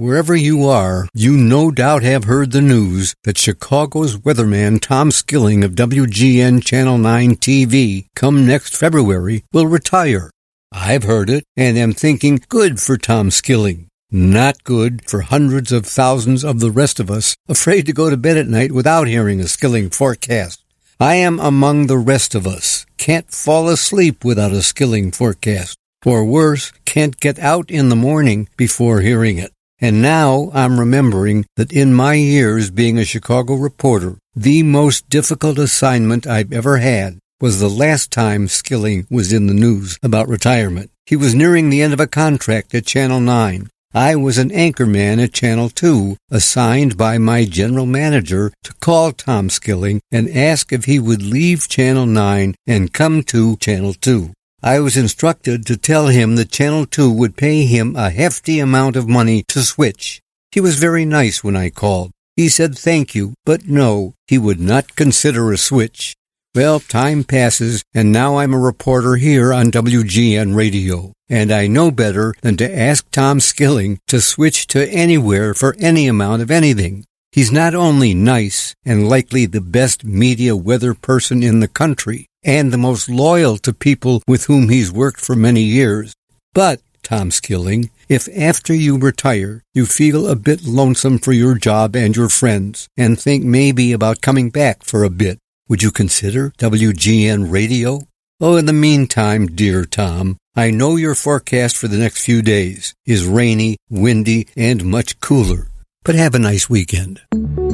Wherever you are, you no doubt have heard the news that Chicago's weatherman Tom Skilling of WGN Channel 9 TV come next February will retire. I've heard it and am thinking good for Tom Skilling. Not good for hundreds of thousands of the rest of us afraid to go to bed at night without hearing a Skilling forecast. I am among the rest of us. Can't fall asleep without a Skilling forecast. Or worse, can't get out in the morning before hearing it. And now I'm remembering that in my years being a Chicago reporter, the most difficult assignment I've ever had was the last time Skilling was in the news about retirement. He was nearing the end of a contract at Channel 9. I was an anchor man at Channel 2, assigned by my general manager to call Tom Skilling and ask if he would leave Channel 9 and come to Channel 2. I was instructed to tell him that Channel 2 would pay him a hefty amount of money to switch. He was very nice when I called. He said thank you, but no, he would not consider a switch. Well, time passes, and now I'm a reporter here on WGN Radio, and I know better than to ask Tom Skilling to switch to anywhere for any amount of anything. He's not only nice and likely the best media weather person in the country, and the most loyal to people with whom he's worked for many years. But, Tom Skilling, if after you retire you feel a bit lonesome for your job and your friends and think maybe about coming back for a bit, would you consider WGN Radio? Oh, in the meantime, dear Tom, I know your forecast for the next few days is rainy, windy, and much cooler. But have a nice weekend.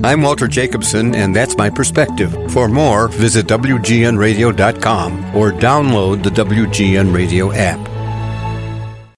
I'm Walter Jacobson, and that's my perspective. For more, visit WGNRadio.com or download the WGN Radio app.